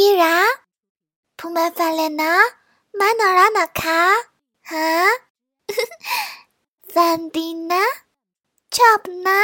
คีระพูมาฟาเลนะมานอรานะคะฮะฟันดีนะชอบนะ